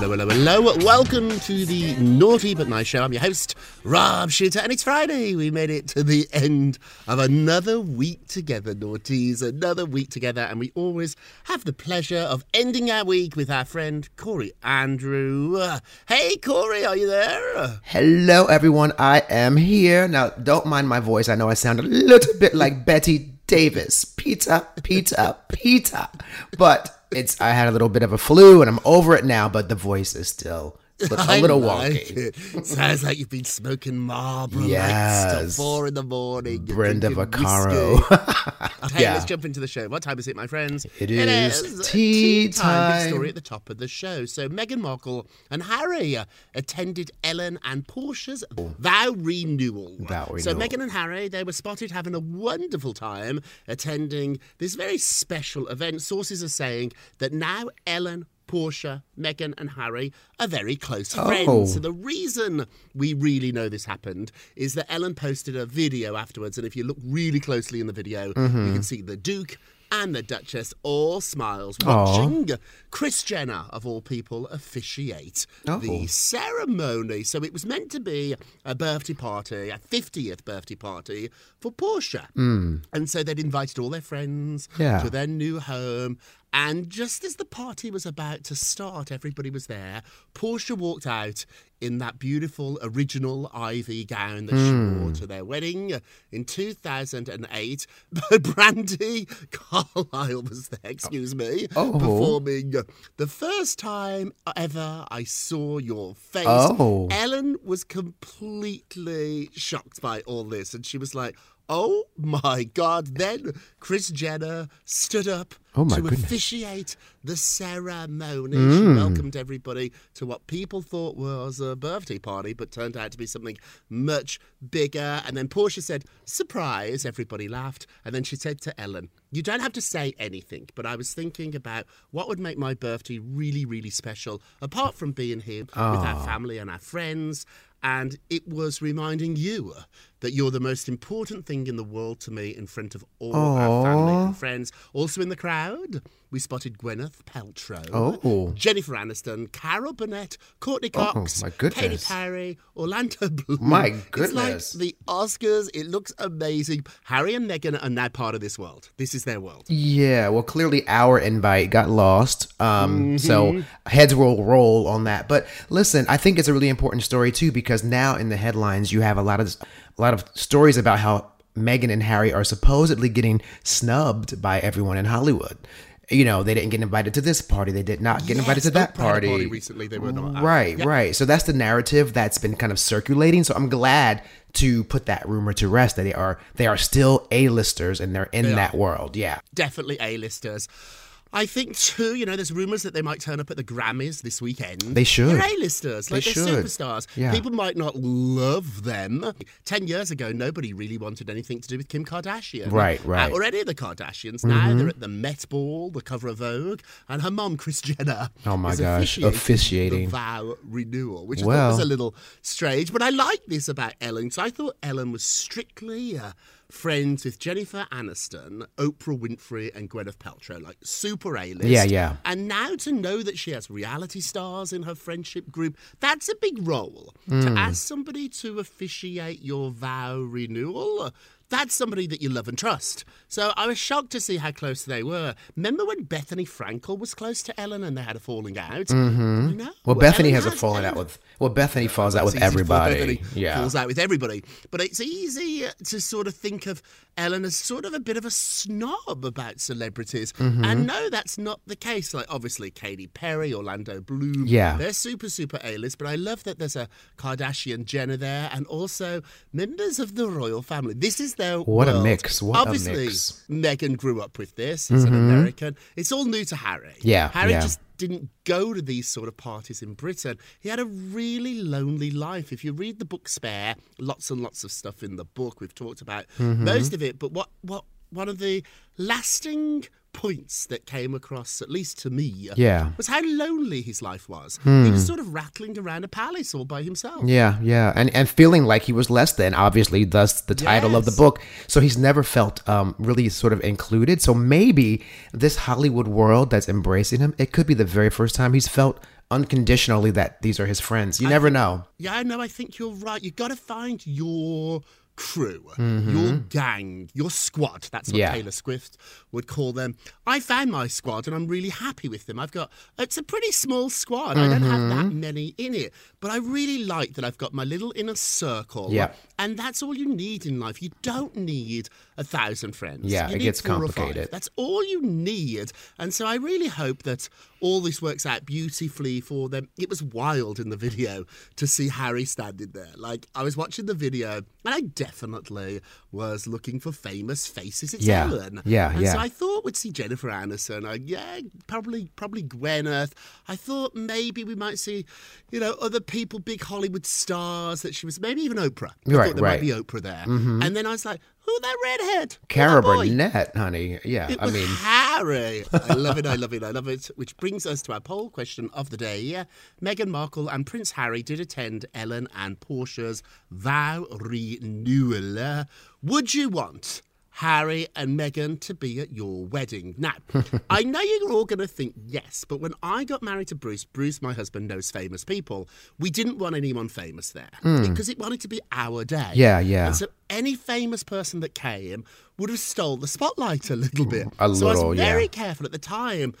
Hello, hello, hello. Welcome to the Naughty But Nice Show. I'm your host, Rob Shuter, and it's Friday. We made it to the end of another week together, naughties. Another week together, and we always have the pleasure of ending our week with our friend Corey Andrew. Hey, Corey, are you there? Hello, everyone. I am here. Now, don't mind my voice. I know I sound a little bit like Bette Davis. Peter, Peter, Peter. But it's I had a little bit of a flu and I'm over it now, but the voice is still a I little like wonky. it. Sounds like you've been smoking Marlboro Lights Yes. till four in the morning. Brenda Vaccaro. Okay, Yeah. let's jump into the show. What time is it, my friends? It is tea Big time. story at the top of the show. So Meghan Markle and Harry attended Ellen and Portia's vow renewal. Vow So renewal. Meghan and Harry, they were spotted having a wonderful time attending this very special event. Sources are saying that now Ellen. Portia, Meghan, and Harry are very close friends. Oh. So the reason we really know this happened is that Ellen posted a video afterwards, and if you look really closely in the video, Mm-hmm. you can see the Duke and the Duchess all smiles watching Kris Jenner, of all people, officiate Oh. the ceremony. So it was meant to be a birthday party, a 50th birthday party for Portia. Hmm. And so they'd invited all their friends. Yeah. to their new home. And just as the party was about to start, everybody was there. Portia walked out in that beautiful original ivy gown that she Hmm. wore to their wedding in 2008. But Brandi Carlile was there, excuse me, Oh. performing the first time ever I saw your face. Oh. Ellen was completely shocked by all this, and she was like, Oh my God. Then Kris Jenner stood up Oh to goodness. officiate the ceremony. She mm. welcomed everybody to what people thought was a birthday party, but turned out to be something much bigger. And then Portia said, Surprise. Everybody laughed. And then she said to Ellen, You don't have to say anything, but I was thinking about what would make my birthday really, really special, apart from being here with our ah. family and our friends. And it was reminding you uh, that you're the most important thing in the world to me in front of all our family and friends. Also in the crowd, we spotted Gwyneth Paltrow, uh, Oh. Jennifer Aniston, Carol Burnett, Courteney oh, Cox, my Katy. Perry, Orlando Bloom. My goodness. It's like the Oscars. It looks amazing. Harry and Meghan are now part of this world. This is their world. Yeah, well, clearly our invite got lost. Um, So mm-hmm. heads will roll on that. But listen, I think it's a really important story too because now in the headlines you have a lot of a lot of stories about how Meghan and Harry are supposedly getting snubbed by everyone in Hollywood. you know, they didn't get invited to this party. They did not get invited to that Oprah had a party. party recently, they were not. Right, right. So that's the narrative that's been kind of circulating. So I'm glad to put that rumor to rest that they are they are still A-listers and they're in They that world. Yeah. definitely A-listers. I think too, you know, there's rumours that they might turn up at the Grammys this weekend. They should. They're A-listers, like They are superstars. Yeah. People might not love them. Ten years ago, nobody really wanted anything to do with Kim Kardashian. Right, right. Uh, or any of the Kardashians. Now they're at the Met Ball, the cover of Vogue, and her mom, Kris Jenner. Oh my is gosh, officiating officiating. the vow renewal, which I Well. thought was a little strange. But I like this about Ellen. So I thought Ellen was strictly uh, friends with Jennifer Aniston, Oprah Winfrey, and Gwyneth Paltrow, like super A-list. Yeah, yeah. And now to know that she has reality stars in her friendship group, that's a big role. Hmm. To ask somebody to officiate your vow renewal. That's somebody that you love and trust. So I was shocked to see how close they were. Remember when Bethenny Frankel was close to Ellen and they had a falling out? Mm-hmm. No. Well, Bethenny Ellen has a falling out with. Well, Bethenny falls out with it's easy for everybody. Bethenny, Yeah. falls out with everybody. But it's easy uh, to sort of think of Ellen as sort of a bit of a snob about celebrities, Mm-hmm. and no, that's not the case. Like obviously Katy Perry, Orlando Bloom, Yeah. they're super super A list. But I love that there's a Kardashian Jenner there, and also members of the royal family. This is their What a mix, what a obviously, mix. Meghan grew up with this as an American. It's all new to Harry. Mm-hmm. Yeah, Harry yeah. just didn't go to these sort of parties in Britain. He had a really lonely life. If you read the book Spare, lots and lots of stuff in the book. We've talked about Mm-hmm. most of it, but what what one of the lasting points that came across, at least to me, Yeah. Hmm. was how lonely his life was. He was sort of rattling around a palace all by himself. Yeah, yeah, and and feeling like he was less than, obviously, thus the title of the book. So he's never felt um, really sort of included. So maybe this Hollywood world that's embracing him, it could be the very first time he's felt unconditionally that these are his friends. You never know. Yeah, I know. I think you're right. You got to find your crew, Mm-hmm. your gang, your squad. That's what Yeah. Taylor Swift would call them. I found my squad, and I'm really happy with them. I've got it's a pretty small squad. I don't have that Mm-hmm. many in it, but I really like that I've got my little inner circle. Yeah. and that's all you need in life. You don't need a thousand friends. Yeah, You it gets four or five. complicated. That's all you need. And so I really hope that all this works out beautifully for them. It was wild in the video to see Harry standing there. Like, I was watching the video and I definitely was looking for famous faces. It's Yeah, Ellen. yeah, and yeah. So I thought we'd see Jennifer Aniston. I, yeah, probably, probably Gwyneth. I thought maybe we might see, you know, other people, big Hollywood stars that she was, maybe even Oprah. I Right, thought there right. Mm-hmm. might be Oprah there. And then I was like, who that redhead? Cara. Burnett, honey. Yeah, It I mean, Harry. I love it. I love it. I love it. Which brings us to our poll question of the day. Yeah, Meghan Markle and Prince Harry did attend Ellen and Portia's vow renewal. Would you want Harry and Meghan to be at your wedding? Now, I know you're all going to think yes, but when I got married to Bruce, Bruce, my husband, knows famous people. We didn't want anyone famous there hmm. because it wanted to be our day. Yeah, yeah. And so any famous person that came would have stole the spotlight a little bit. A so I little, was yeah. very careful at the time.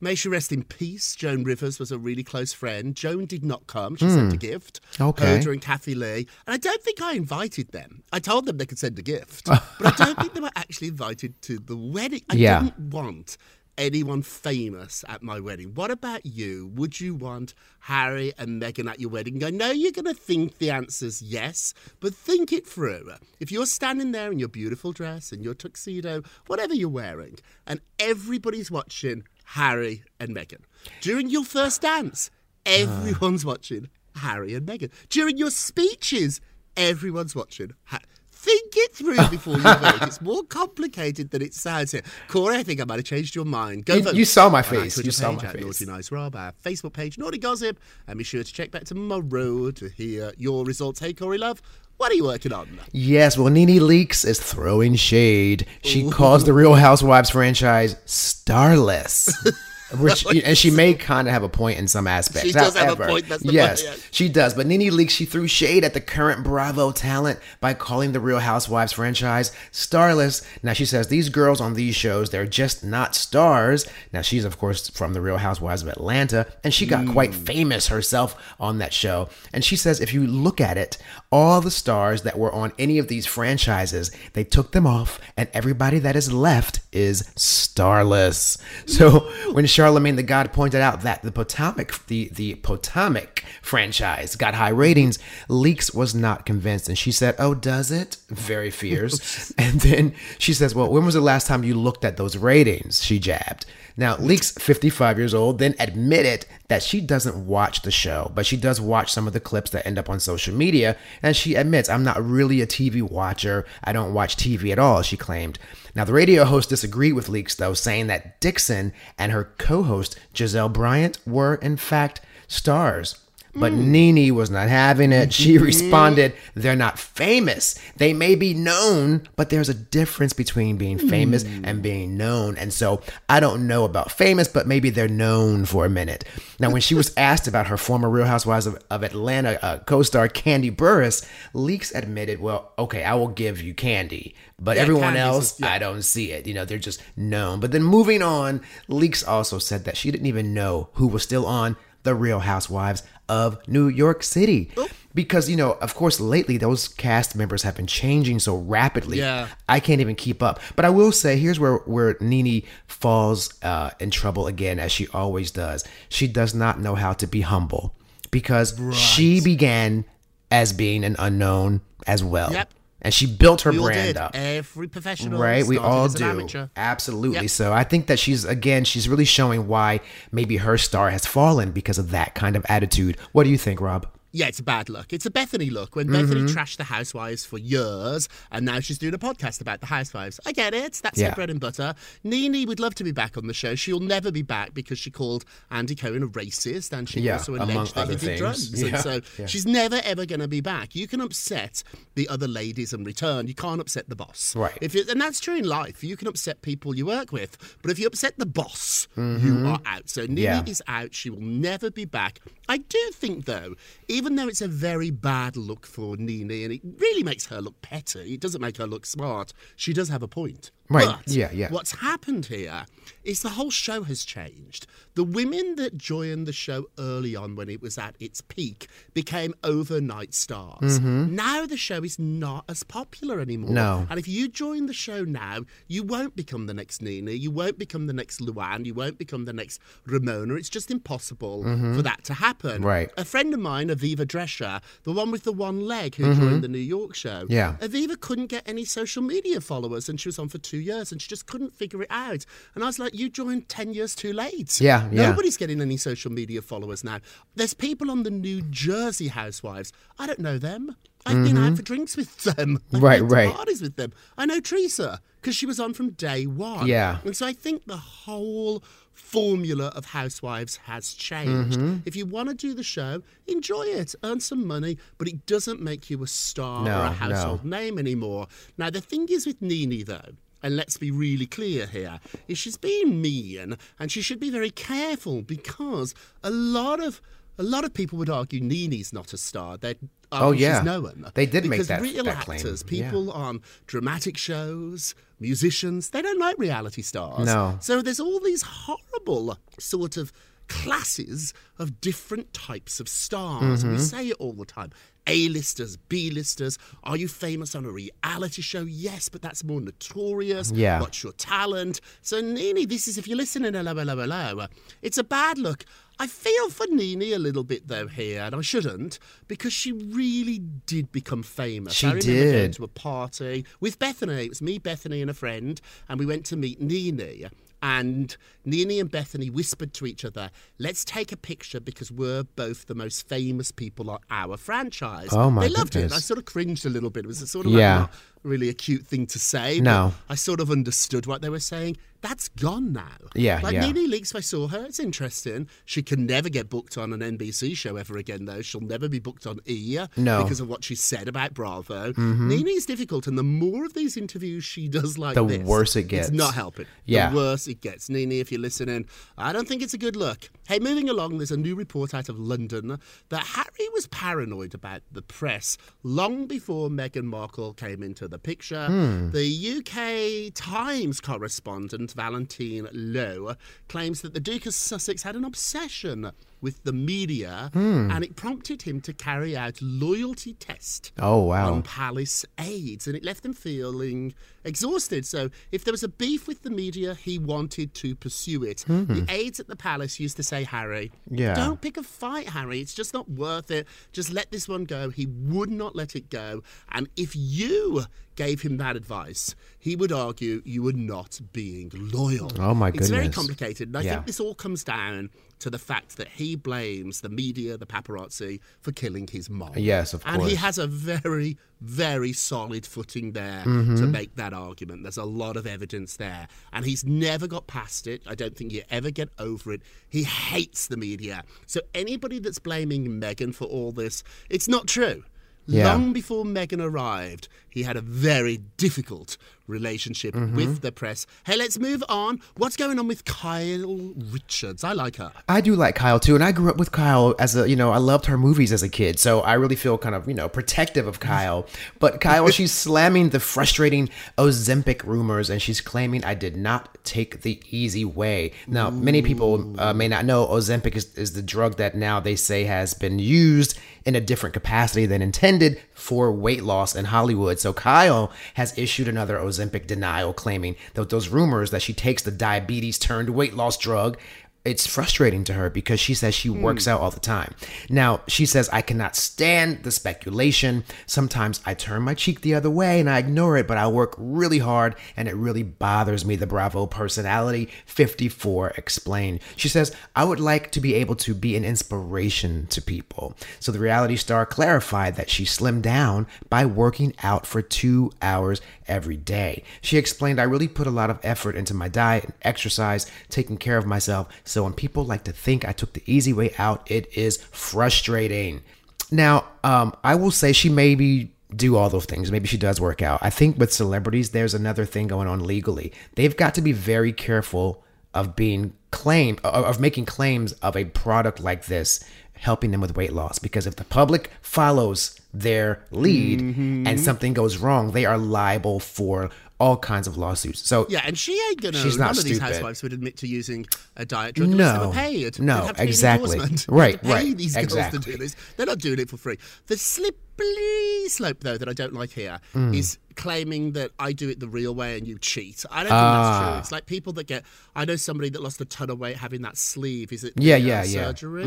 May she rest in peace. Joan Rivers was a really close friend. Joan did not come. She sent a gift. Hmm. Okay. Hoda and Kathie Lee. And I don't think I invited them. I told them they could send a gift. but I don't think they were actually invited to the wedding. I Yeah. didn't want anyone famous at my wedding. What about you? Would you want Harry and Meghan at your wedding? I know you're going to think the answer's yes, but think it through. If you're standing there in your beautiful dress and your tuxedo, whatever you're wearing, and everybody's watching Harry and Meghan, during your first dance, everyone's ah. watching Harry and Meghan. During your speeches, everyone's watching. Ha- Think it through before you vote. It's more complicated than it sounds here. Corey, I think I might have changed your mind. Go You- vote. you saw my on our face. Twitter You saw page my at face. Naughty Nice Rob, our Facebook page, Naughty Gossip, and be sure to check back tomorrow to hear your results. Hey, Corey Love, what are you working on? yes, well, Nene Leakes is throwing shade. She calls the Real Housewives franchise starless. Which and she may kind of have a point in some aspects. She does have a However, point, that's the yes, point, yes. she does. But Nene Leakes, she threw shade at the current Bravo talent by calling the Real Housewives franchise starless. Now she says these girls on these shows, they're just not stars. Now she's of course from the Real Housewives of Atlanta, and she got quite Mm. famous herself on that show. And she says if you look at it, all the stars that were on any of these franchises, they took them off, and everybody that is left is starless. So when Charlemagne the God pointed out that the Potomac, the the Potomac franchise got high ratings, Leakes was not convinced, and she said, "Oh, does it?" Very fierce. and then she says, "Well, when was the last time you looked at those ratings?" She jabbed. Now, Leakes, 55 years old, then admitted that she doesn't watch the show, but she does watch some of the clips that end up on social media. And she admits, I'm not really a TV watcher. I don't watch TV at all, she claimed. Now, the radio host disagreed with Leakes, though, saying that Dixon and her co host, Gizelle Bryant, were in fact stars. But Nene was not having it. She responded, They're not famous. They may be known, but there's a difference between being famous and being known. And so I don't know about famous, but maybe they're known for a minute. Now, when she was asked about her former Real Housewives of, of Atlanta uh, co star Kandi Burruss, Leakes admitted, Well, okay, I will give you Candy, but Yeah, everyone else, is- yeah. I don't see it. You know, they're just known. But then moving on, Leakes also said that she didn't even know who was still on The Real Housewives of New York City. Because, you know, of course, lately those cast members have been changing so rapidly. Yeah. I can't even keep up. But I will say, here's where, where Nene falls uh, in trouble again, as she always does. She does not know how to be humble because she began as being an unknown as well. Yep. And she built her brand did. up. Every professional. Right, we all do. Absolutely. Yep. So I think that she's again, she's really showing why maybe her star has fallen because of that kind of attitude. What do you think, Rob? Yeah, it's a bad look. It's a Bethenny look. When Mm-hmm. Bethenny trashed the housewives for years, and now she's doing a podcast about the housewives. I get it. That's Yeah. her bread and butter. Nene would love to be back on the show. She'll never be back because she called Andy Cohen a racist, and she Yeah, also alleged that he did things. drugs. Yeah, And so yeah. she's never ever going to be back. You can upset the other ladies in return. You can't upset the boss. Right. If you, and that's true in life. You can upset people you work with, but if you upset the boss, Mm-hmm. you are out. So Nene Yeah. is out. She will never be back. I do think, though, even though it's a very bad look for Nene and it really makes her look petty, it doesn't make her look smart, she does have a point. Right, But yeah, yeah. What's happened here is the whole show has changed. The women that joined the show early on when it was at its peak became overnight stars. Now the show is not as popular anymore. Mm-hmm. No. And if you join the show now, you won't become the next Nina, you won't become the next Luann, you won't become the next Ramona. It's just impossible for that to happen. Mm-hmm. Right. A friend of mine, Aviva Drescher, the one with the one leg who joined the New York show, Mm-hmm. Yeah. Aviva couldn't get any social media followers and she was on for two years and she just couldn't figure it out. And I was like, you joined 10 years too late. Yeah, yeah. Nobody's getting any social media followers now. There's people on the New Jersey Housewives. I don't know them. I've been out for drinks with them. I've Mm-hmm. Right, been to right. parties with them. I know Teresa because she was on from day one. Yeah. And so I think the whole formula of Housewives has changed. Mm-hmm. If you want to do the show, enjoy it, earn some money, but it doesn't make you a star No, or a no. household name anymore. Now, the thing is with Nini though, and let's be really clear here, is she's being mean and she should be very careful because a lot of a lot of people would argue Nene's not a star. They'd argue Oh, yeah. she's known. They did make because that- real that claim. actors, Yeah. people on dramatic shows, musicians, they don't like reality stars. No. So there's all these horrible sort of classes of different types of stars. Mm-hmm. We say it all the time. A-listers, B-listers. Are you famous on a reality show? Yes, but that's more notorious. Yeah. What's your talent? So Nene, this is if you're listening, hello, hello, hello. It's a bad look. I feel for Nene a little bit though here, and I shouldn't, because she really did become famous. She I remember going did. to a party with Bethenny. It was me, Bethenny, and a friend, and we went to meet Nene. And Nene and Bethenny whispered to each other, "Let's take a picture because we're both the most famous people on our franchise." Oh, my They loved it. I sort of cringed a little bit. It was a sort of Yeah. like really a cute thing to say. No. I sort of understood what they were saying. that's gone now. Yeah, like yeah. Nene Leakes, if I saw her, it's interesting. She can never get booked on an NBC show ever again, though. She'll never be booked on E No. Mm-hmm. because of what she said about Bravo. Nene's difficult, and the more of these interviews she does like The this, worse it gets. It's not helping. Yeah. The worse it gets. Nene, if you're listening, I don't think it's a good look. Hey, moving along, there's a new report out of London that Harry was paranoid about the press long before Meghan Markle came into the picture. Hmm. The UK Times correspondent Valentine Low claims that the Duke of Sussex had an obsession with the media Hmm. and it prompted him to carry out loyalty test Oh, wow. on palace aides and it left them feeling exhausted so if there was a beef with the media he wanted to pursue it the aides at the palace used to say harry Hmm. Yeah. don't pick a fight harry it's just not worth it just let this one go he would not let it go and if you gave him that advice he would argue you were not being loyal Oh, my goodness! it's very complicated and i Yeah. think this all comes down to the fact that he blames the media the paparazzi for killing his mom Yes, of course. and he has a very, very solid footing there Mm-hmm. to make that argument. There's a lot of evidence there. And he's never got past it. I don't think you ever get over it. He hates the media. So anybody that's blaming Meghan for all this, it's not true. Yeah. Long before Meghan arrived, he had a very difficult relationship Mm-hmm. with the press. Hey, let's move on. What's going on with Kyle Richards? I like her. I do like Kyle too, and I grew up with Kyle as a you know I loved her movies as a kid, so I really feel kind of you know protective of Kyle. But Kyle, she's slamming the frustrating Ozempic rumors, and she's claiming I did not take the easy way. Now, many people uh, may not know Ozempic is, is the drug that now they say has been used in a different capacity than intended for weight loss in Hollywood. So Kyle has issued another Ozempic denial, claiming that those rumors that she takes the diabetes turned weight loss drug it's frustrating to her because she says she works hmm. out all the time. Now, she says, I cannot stand the speculation. Sometimes I turn my cheek the other way and I ignore it, but I work really hard and it really bothers me. The Bravo personality 54 explained. She says, I would like to be able to be an inspiration to people. So the reality star clarified that she slimmed down by working out for two hours every day. She explained, I really put a lot of effort into my diet and exercise, taking care of myself. So when people like to think I took the easy way out, it is frustrating. Now, um, I will say she maybe do all those things. Maybe she does work out. I think with celebrities, there's another thing going on legally. They've got to be very careful of being claim of of making claims of a product like this helping them with weight loss because if the public follows their lead and something goes wrong they are liable for all kinds of lawsuits so Yeah, and she ain't gonna. She's not none of these housewives would admit to using a diet drug No. paid. No, to exactly. Right, pay right, These girls to exactly. do this. They're not doing it for free. The slippery slope, though, that I don't like here is Mm. Claiming that I do it the real way and you cheat. I don't think that's Ah. true. It's like people that get. I know somebody that lost a ton of weight having that sleeve. Is it? Yeah, uh, yeah, yeah. Surgery.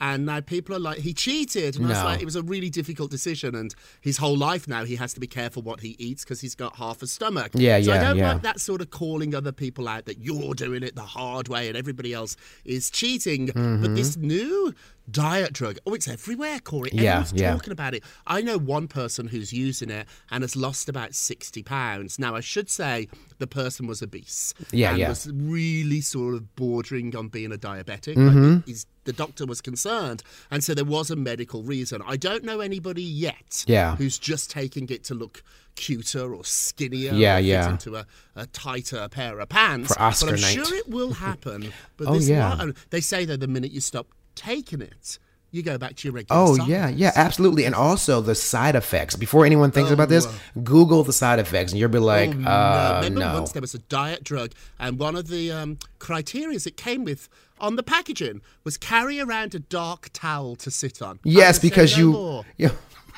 And now people are like, he cheated, and I was like, it was a really difficult decision, and his whole life now he has to be careful what he eats because he's got half a stomach. Yeah, yeah. so I don't yeah. like that sort of calling other people out that you're doing it the hard way and everybody else is cheating. But this new diet drug, oh, it's everywhere, Corey. Mm-hmm. Yeah, Everyone's yeah. talking about it. I know one person who's using it and has lost about 60 pounds. Now, I should say the person was obese. Yeah, and yeah. was really sort of bordering on being a diabetic. Mm-hmm. Like, he's- the doctor was concerned. And so there was a medical reason. I don't know anybody yet Yeah. who's just taking it to look cuter or skinnier Yeah, or yeah. into a, a tighter pair of pants. For Oscar but I'm night. sure it will happen. But Oh, this yeah. they say that the minute you stop taking it, you go back to your regular Oh yeah, yeah, absolutely, and also the side effects. Before anyone thinks about this, Google the side effects, and you'll be like, Oh, no. uh, Remember no. once there was a diet drug, and one of the um, criteria it came with on the packaging was carry around a dark towel to sit on. Yes, because no you. more. Yeah.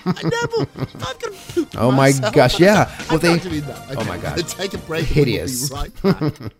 I never. I've got to poop Oh my gosh, yeah. I'm Well, they- not doing that. Oh my Okay, God. Take a break. Hideous. We'll be right back.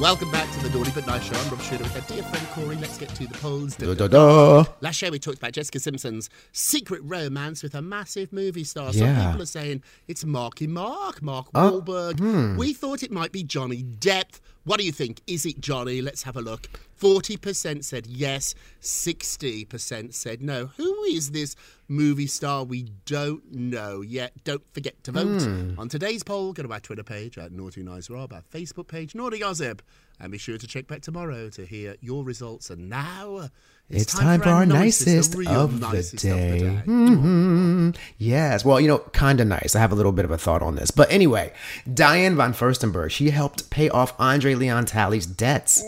Welcome back to the Naughty But Nice Show. I'm Rob Shuter with our dear friend Corey. Let's get to the polls. Da, da, da. Last show we talked about Jessica Simpson's secret romance with a massive movie star. Yeah. Some people are saying it's Marky Mark, Mark Oh, Wahlberg. hmm. We thought it might be Johnny Depp. What do you think? Is it Johnny? Let's have a look. 40% said yes, 60% said no. Who is this movie star we don't know yet? Don't forget to vote hmm. on today's poll. Go to our Twitter page at Naughty Nice Rob, our Facebook page, Naughty Gossip, and be sure to check back tomorrow to hear your results. And now It's time for our nicest the of the day. On. Mhm. Yes. Well, you know, kind of nice. I have a little bit of a thought on this. But anyway, Diane von Furstenberg, she helped pay off Andre Leon Talley's debts,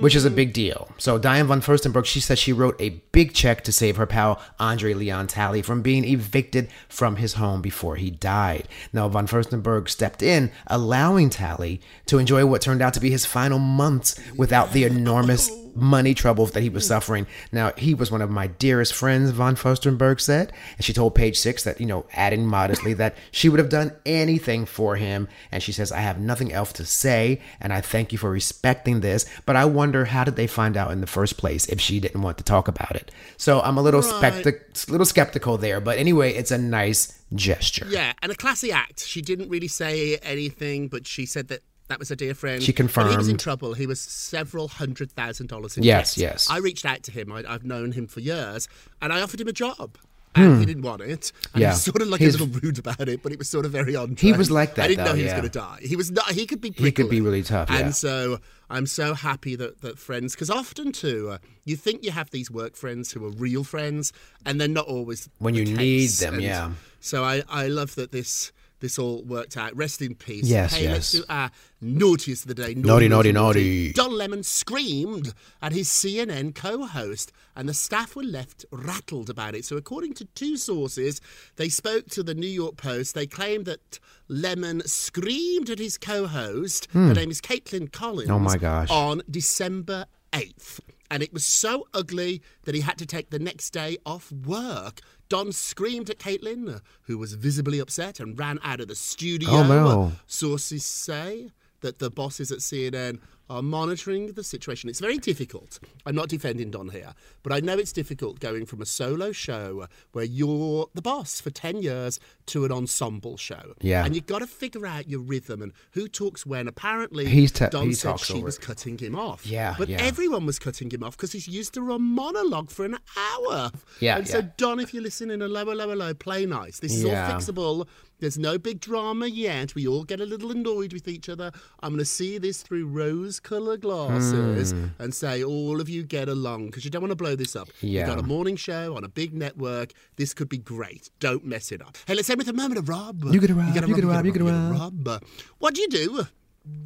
which is a big deal. So Diane von Furstenberg, she said she wrote a big check to save her pal Andre Leon Talley from being evicted from his home before he died. Now, von Furstenberg stepped in, allowing Talley to enjoy what turned out to be his final months without the enormous money troubles that he was mm. suffering. Now, he was one of my dearest friends, von Furstenberg said, and she told Page Six that, you know, adding modestly that she would have done anything for him. And she says, I have nothing else to say, and I thank you for respecting this, but I wonder how did they find out in the first place if she didn't want to talk about it? So I'm a little, spectic- little skeptical there, but anyway, it's a nice gesture. Yeah, and a classy act. She didn't really say anything, but she said that that was a dear friend. She But he was in trouble. He was several hundred thousand dollars in Yes, debt. yes. Yes. I reached out to him. I, I've known him for years, and I offered him a job. Hmm. He didn't want it. And Yeah. he was sort of like His- a little rude about it, but it was sort of very on. He was like that, I didn't know though, he was going to die. He was not. He could be. He could be really tough, yeah. And so I'm so happy that that friends, because often too, uh, you think you have these work friends who are real friends, and they're not always When you need them, And yeah. So I I love that this. This all worked out. Rest in peace. Yes, hey, let's yes. do our naughtiest of the day. Naughty, naughty, naughty. Don Lemon screamed at his CNN co host, and the staff were left rattled about it. So, according to two sources, they spoke to the New York Post. They claimed that Lemon screamed at his co host, her name is Kaitlan Collins, Hmm. Oh, my gosh. on December 8th. And it was so ugly that he had to take the next day off work. Don screamed at Kaitlan, uh, who was visibly upset, and ran out of the studio. Oh, no. Sources say that the bosses at CNN are monitoring the situation. It's very difficult. I'm not defending Don here, but I know it's difficult going from a solo show where you're the boss for 10 years to an ensemble show. Yeah. And you've got to figure out your rhythm and who talks when. Apparently, He's te- Don he said she was it. cutting him off. Yeah, But yeah. everyone was cutting him off because he's used to a monologue for an hour. Yeah, And so. Don, if you're listening, a lower, lower, low, play nice. This is Yeah. all fixable. There's no big drama yet. We all get a little annoyed with each other. I'm going to see this through rose coloured glasses Hmm. and say, all of you get along because you don't want to blow this up. Yeah. You've got a morning show on a big network. This could be great. Don't mess it up. Hey, let's end with a moment of Rob. You get a Rob, you get a Rob, you get a Rob. What do you do?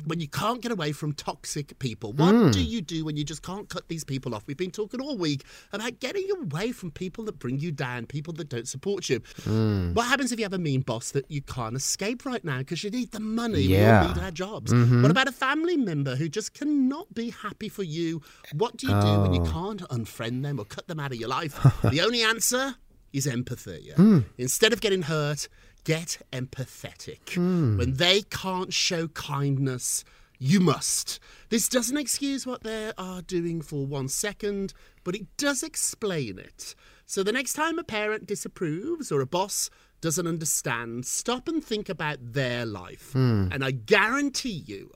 When you can't get away from toxic people, what Hmm. do you do when you just can't cut these people off? We've been talking all week about getting away from people that bring you down, people that don't support you. Hmm. What happens if you have a mean boss that you can't escape right now because you need the money? Yeah. Mm-hmm. We all need our jobs. What about a family member who just cannot be happy for you? What do you do when you Oh. can't unfriend them or cut them out of your life? the only answer is empathy. Hmm. Instead of getting hurt, get empathetic. Hmm. When they can't show kindness, you must. This doesn't excuse what they are doing for one second, but it does explain it. So the next time a parent disapproves or a boss doesn't understand, stop and think about their life. And I guarantee you,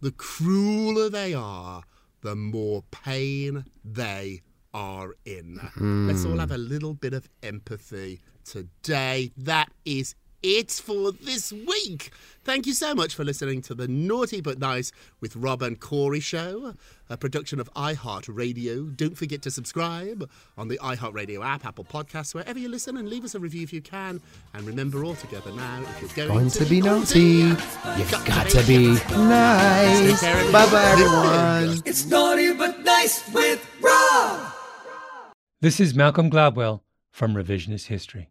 the crueler they are, the more pain they are in. Let's all have a little bit of empathy today. That is it for this week. Thank you so much for listening to the Naughty But Nice with Rob and Corey show, a production of iHeartRadio. Don't forget to subscribe on the iHeartRadio app, Apple Podcasts, wherever you listen, and leave us a review if you can. And remember all together now, if you're going, Going to be naughty, you've got to be Take nice. Bye bye, everyone. It's naughty but nice with Rob. This is Malcolm Gladwell from Revisionist History.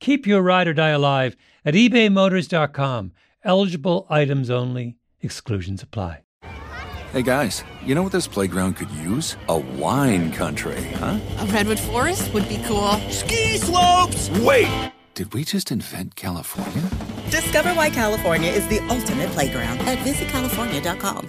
Keep your ride or die alive at ebaymotors.com. Eligible items only, exclusions apply. Hey guys, you know what this playground could use? A wine country, huh? A redwood forest would be cool. Ski slopes! Wait! Did we just invent California? Discover why California is the ultimate playground at visitcalifornia.com.